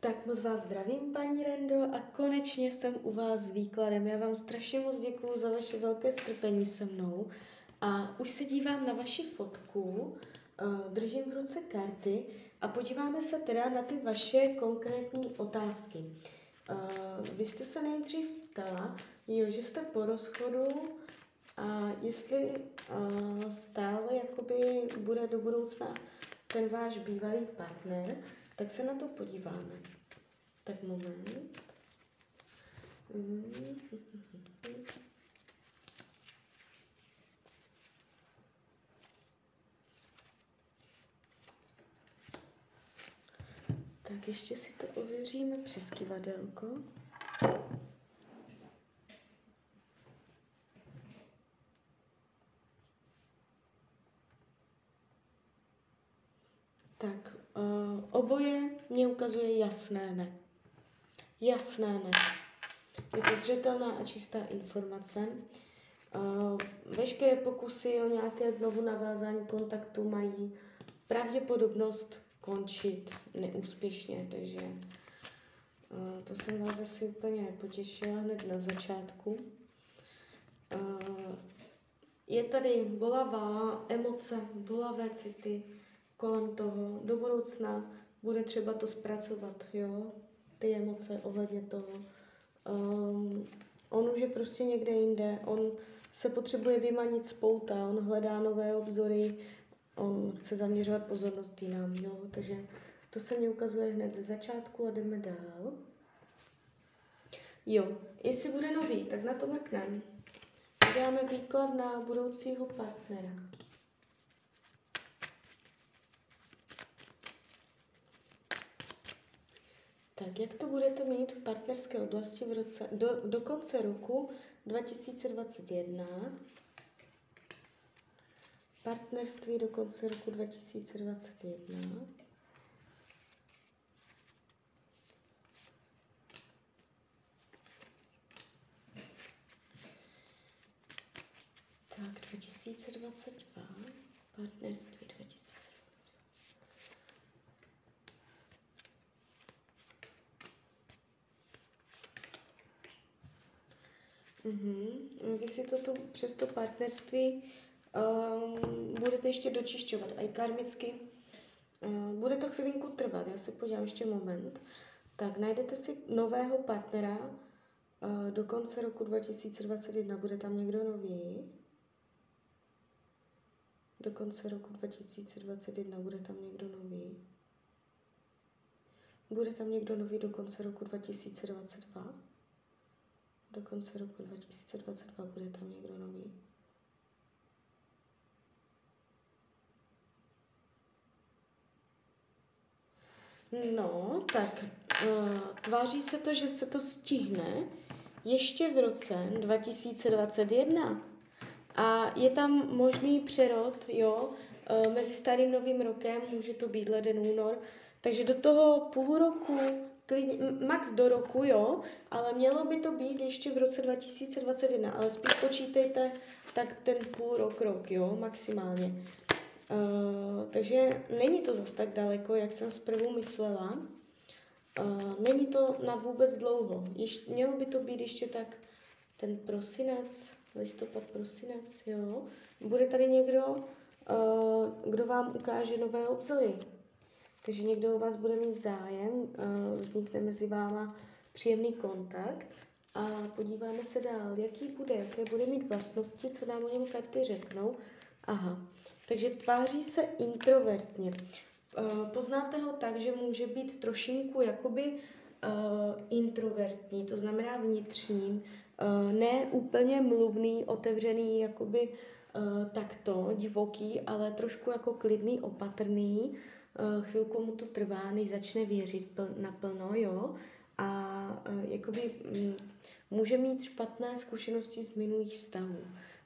Tak moc vás zdravím, paní Rendo, a konečně jsem u vás s výkladem. Já vám strašně moc děkuju za vaše velké strpení se mnou. A už se dívám na vaši fotku, eh, držím v ruce karty a podíváme se teda na ty vaše konkrétní otázky. Eh, vy jste se nejdřív ptala, jo, že jste po rozchodu a jestli uh, stále jakoby bude do budoucna ten váš bývalý partner, tak se na to podíváme. Tak moment. Tak ještě si to ověříme přes kivadelko. Tak, uh, oboje mě ukazuje jasné ne. Jasné ne. Je to zřetelná a čistá informace. Uh, veškeré pokusy o nějaké znovu navázání kontaktu mají pravděpodobnost končit neúspěšně, takže uh, to jsem vás asi úplně nepotěšila hned na začátku. Uh, je tady bolavá emoce, bolavé city, kolem toho. Do budoucna bude třeba to zpracovat, jo, ty emoce ohledně toho. Um, on už je prostě někde jinde, on se potřebuje vymanit z pouta, on hledá nové obzory, on chce zaměřovat pozornost jinam, jo, takže to se mi ukazuje hned ze začátku a jdeme dál. Jo, jestli bude nový, tak na to mrkneme. Uděláme výklad na budoucího partnera. Tak jak to budete mít v partnerské oblasti v roce, do, do konce roku 2021? Partnerství do konce roku 2021. Tak, 2022, partnerství 2022. Mm-hmm. Vy si to tu přes to partnerství um, budete ještě dočišťovat, i karmicky. Uh, bude to chvilinku trvat, já se podívám ještě moment. Tak najdete si nového partnera uh, do konce roku 2021. Bude tam někdo nový? Do konce roku 2021 bude tam někdo nový? Bude tam někdo nový do konce roku 2022? Do konce roku 2022 bude tam někdo nový. No, tak uh, tváří se to, že se to stihne ještě v roce 2021. A je tam možný přerod, jo, uh, mezi starým novým rokem, může to být leden, únor, takže do toho půl roku klidně, max do roku, jo, ale mělo by to být ještě v roce 2021, ale spíš počítejte tak ten půl rok, rok, jo, maximálně. Uh, takže není to zas tak daleko, jak jsem zprvu myslela. Uh, není to na vůbec dlouho. Ještě, mělo by to být ještě tak ten prosinec, listopad, prosinec, jo. Bude tady někdo, uh, kdo vám ukáže nové obzory, takže někdo o vás bude mít zájem, eh, vznikne mezi váma příjemný kontakt a podíváme se dál, jaký bude, jaké bude mít vlastnosti, co nám o něm karty řeknou. Aha, takže tváří se introvertně. Eh, poznáte ho tak, že může být trošinku jakoby uh, introvertní, to znamená vnitřní, ne úplně mluvný, otevřený, jakoby takto, divoký, ale trošku jako klidný, opatrný, chvilku mu to trvá, než začne věřit pl- naplno, jo, a uh, jakoby um, může mít špatné zkušenosti z minulých vztahů,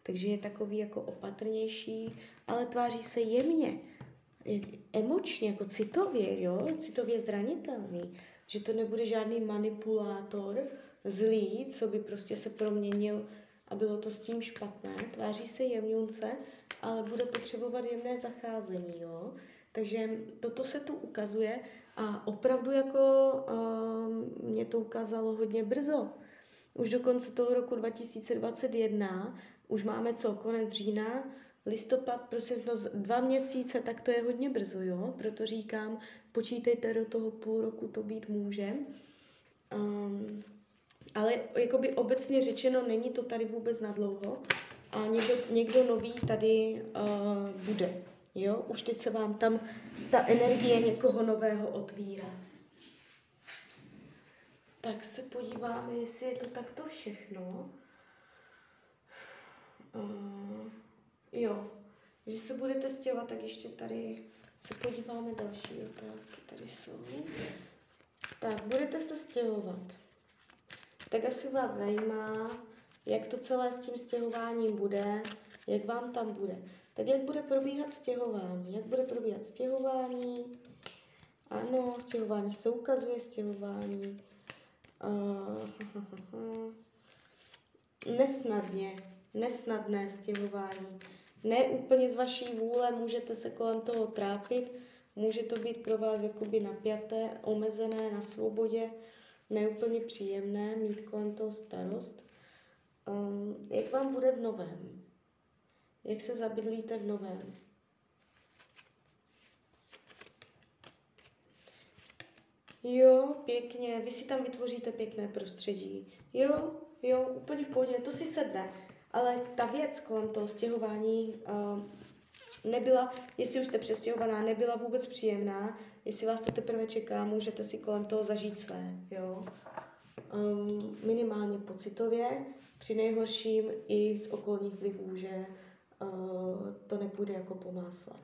takže je takový jako opatrnější, ale tváří se jemně, emočně, jako citově, jo, citově zranitelný, že to nebude žádný manipulátor zlý, co by prostě se proměnil a bylo to s tím špatné. Tváří se jemňunce, ale bude potřebovat jemné zacházení, jo. Takže toto se tu ukazuje A opravdu jako uh, mě to ukázalo hodně brzo. Už do konce toho roku 2021, už máme co, konec října, listopad, prostě no, dva měsíce, tak to je hodně brzo, jo? Proto říkám, počítejte do toho půl roku, to být může. Um, ale jakoby obecně řečeno, není to tady vůbec na dlouho a někdo, někdo nový tady uh, bude. Jo? Už teď se vám tam ta energie někoho nového otvírá. Tak se podíváme, jestli je to takto všechno. Uh, jo, že se budete stěhovat, tak ještě tady se podíváme další otázky. Tady jsou. Tak, budete se stěhovat. Tak asi vás zajímá, jak to celé s tím stěhováním bude, jak vám tam bude. Tak jak bude probíhat stěhování? Jak bude probíhat stěhování? Ano, stěhování se ukazuje, stěhování. Uh, nesnadně, nesnadné stěhování. Ne úplně z vaší vůle, můžete se kolem toho trápit, může to být pro vás jakoby napjaté, omezené na svobodě, neúplně příjemné mít kolem toho starost. Um, jak vám bude v novém? Jak se zabydlíte v novém? Jo, pěkně, vy si tam vytvoříte pěkné prostředí. Jo, jo, úplně v pohodě, to si sedne. Ale ta věc kolem toho stěhování uh, nebyla, jestli už jste přestěhovaná, nebyla vůbec příjemná. Jestli vás to teprve čeká, můžete si kolem toho zažít své, jo. Um, minimálně pocitově, při nejhorším i z okolních vlivů, že to nepůjde jako po másle.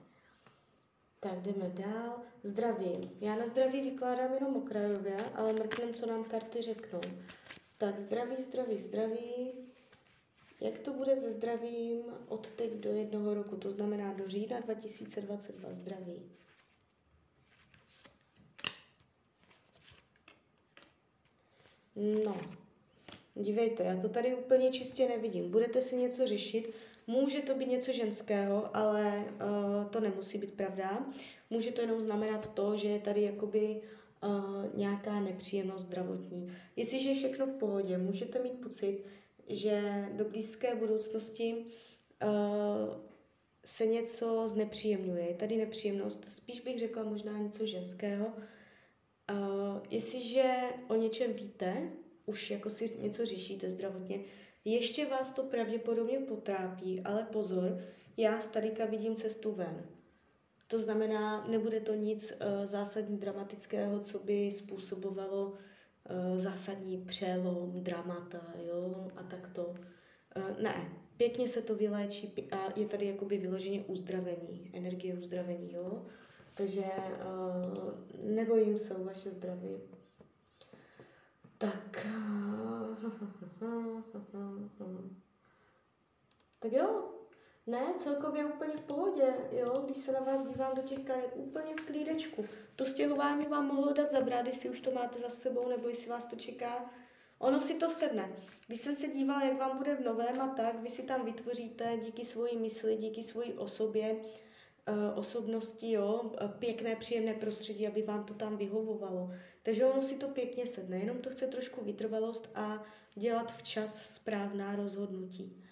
Tak jdeme dál. Zdraví. Já na zdraví vykládám jenom okrajově, ale mrknem, co nám karty řeknou. Tak zdraví, zdraví, zdraví. Jak to bude se zdravím od teď do jednoho roku, to znamená do října 2022 zdraví? No, dívejte, já to tady úplně čistě nevidím. Budete si něco řešit, může to být něco ženského, ale uh, to nemusí být pravda. Může to jenom znamenat to, že je tady jakoby uh, nějaká nepříjemnost zdravotní. Jestliže je všechno v pohodě, můžete mít pocit, že do blízké budoucnosti uh, se něco znepříjemňuje. Je tady nepříjemnost, spíš bych řekla možná něco ženského. Uh, jestliže o něčem víte, už jako si něco řešíte zdravotně, ještě vás to pravděpodobně potrápí, ale pozor, já z tadyka vidím cestu ven. To znamená, nebude to nic uh, zásadní dramatického, co by způsobovalo uh, zásadní přelom, dramata, jo, a takto. Uh, ne, pěkně se to vyléčí a je tady jakoby vyloženě uzdravení, energie uzdravení, jo. Takže uh, nebojím se o vaše zdraví. Tak. Tak jo, ne, celkově úplně v pohodě, jo, když se na vás dívám do těch karet, úplně v klídečku. To stěhování vám mohlo dát zabrat, jestli už to máte za sebou, nebo jestli vás to čeká. Ono si to sedne. Když jsem se dívala, jak vám bude v novém a tak, vy si tam vytvoříte díky svoji mysli, díky svoji osobě, eh, osobnosti, jo, pěkné, příjemné prostředí, aby vám to tam vyhovovalo. Takže ono si to pěkně sedne, jenom to chce trošku vytrvalost a dělat včas správná rozhodnutí.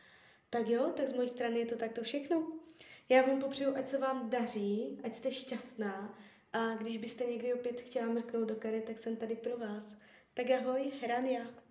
Tak jo, tak z mojí strany je to takto všechno. Já vám popřeju, ať se vám daří, ať jste šťastná a když byste někdy opět chtěla mrknout do kary, tak jsem tady pro vás. Tak ahoj, Hrania.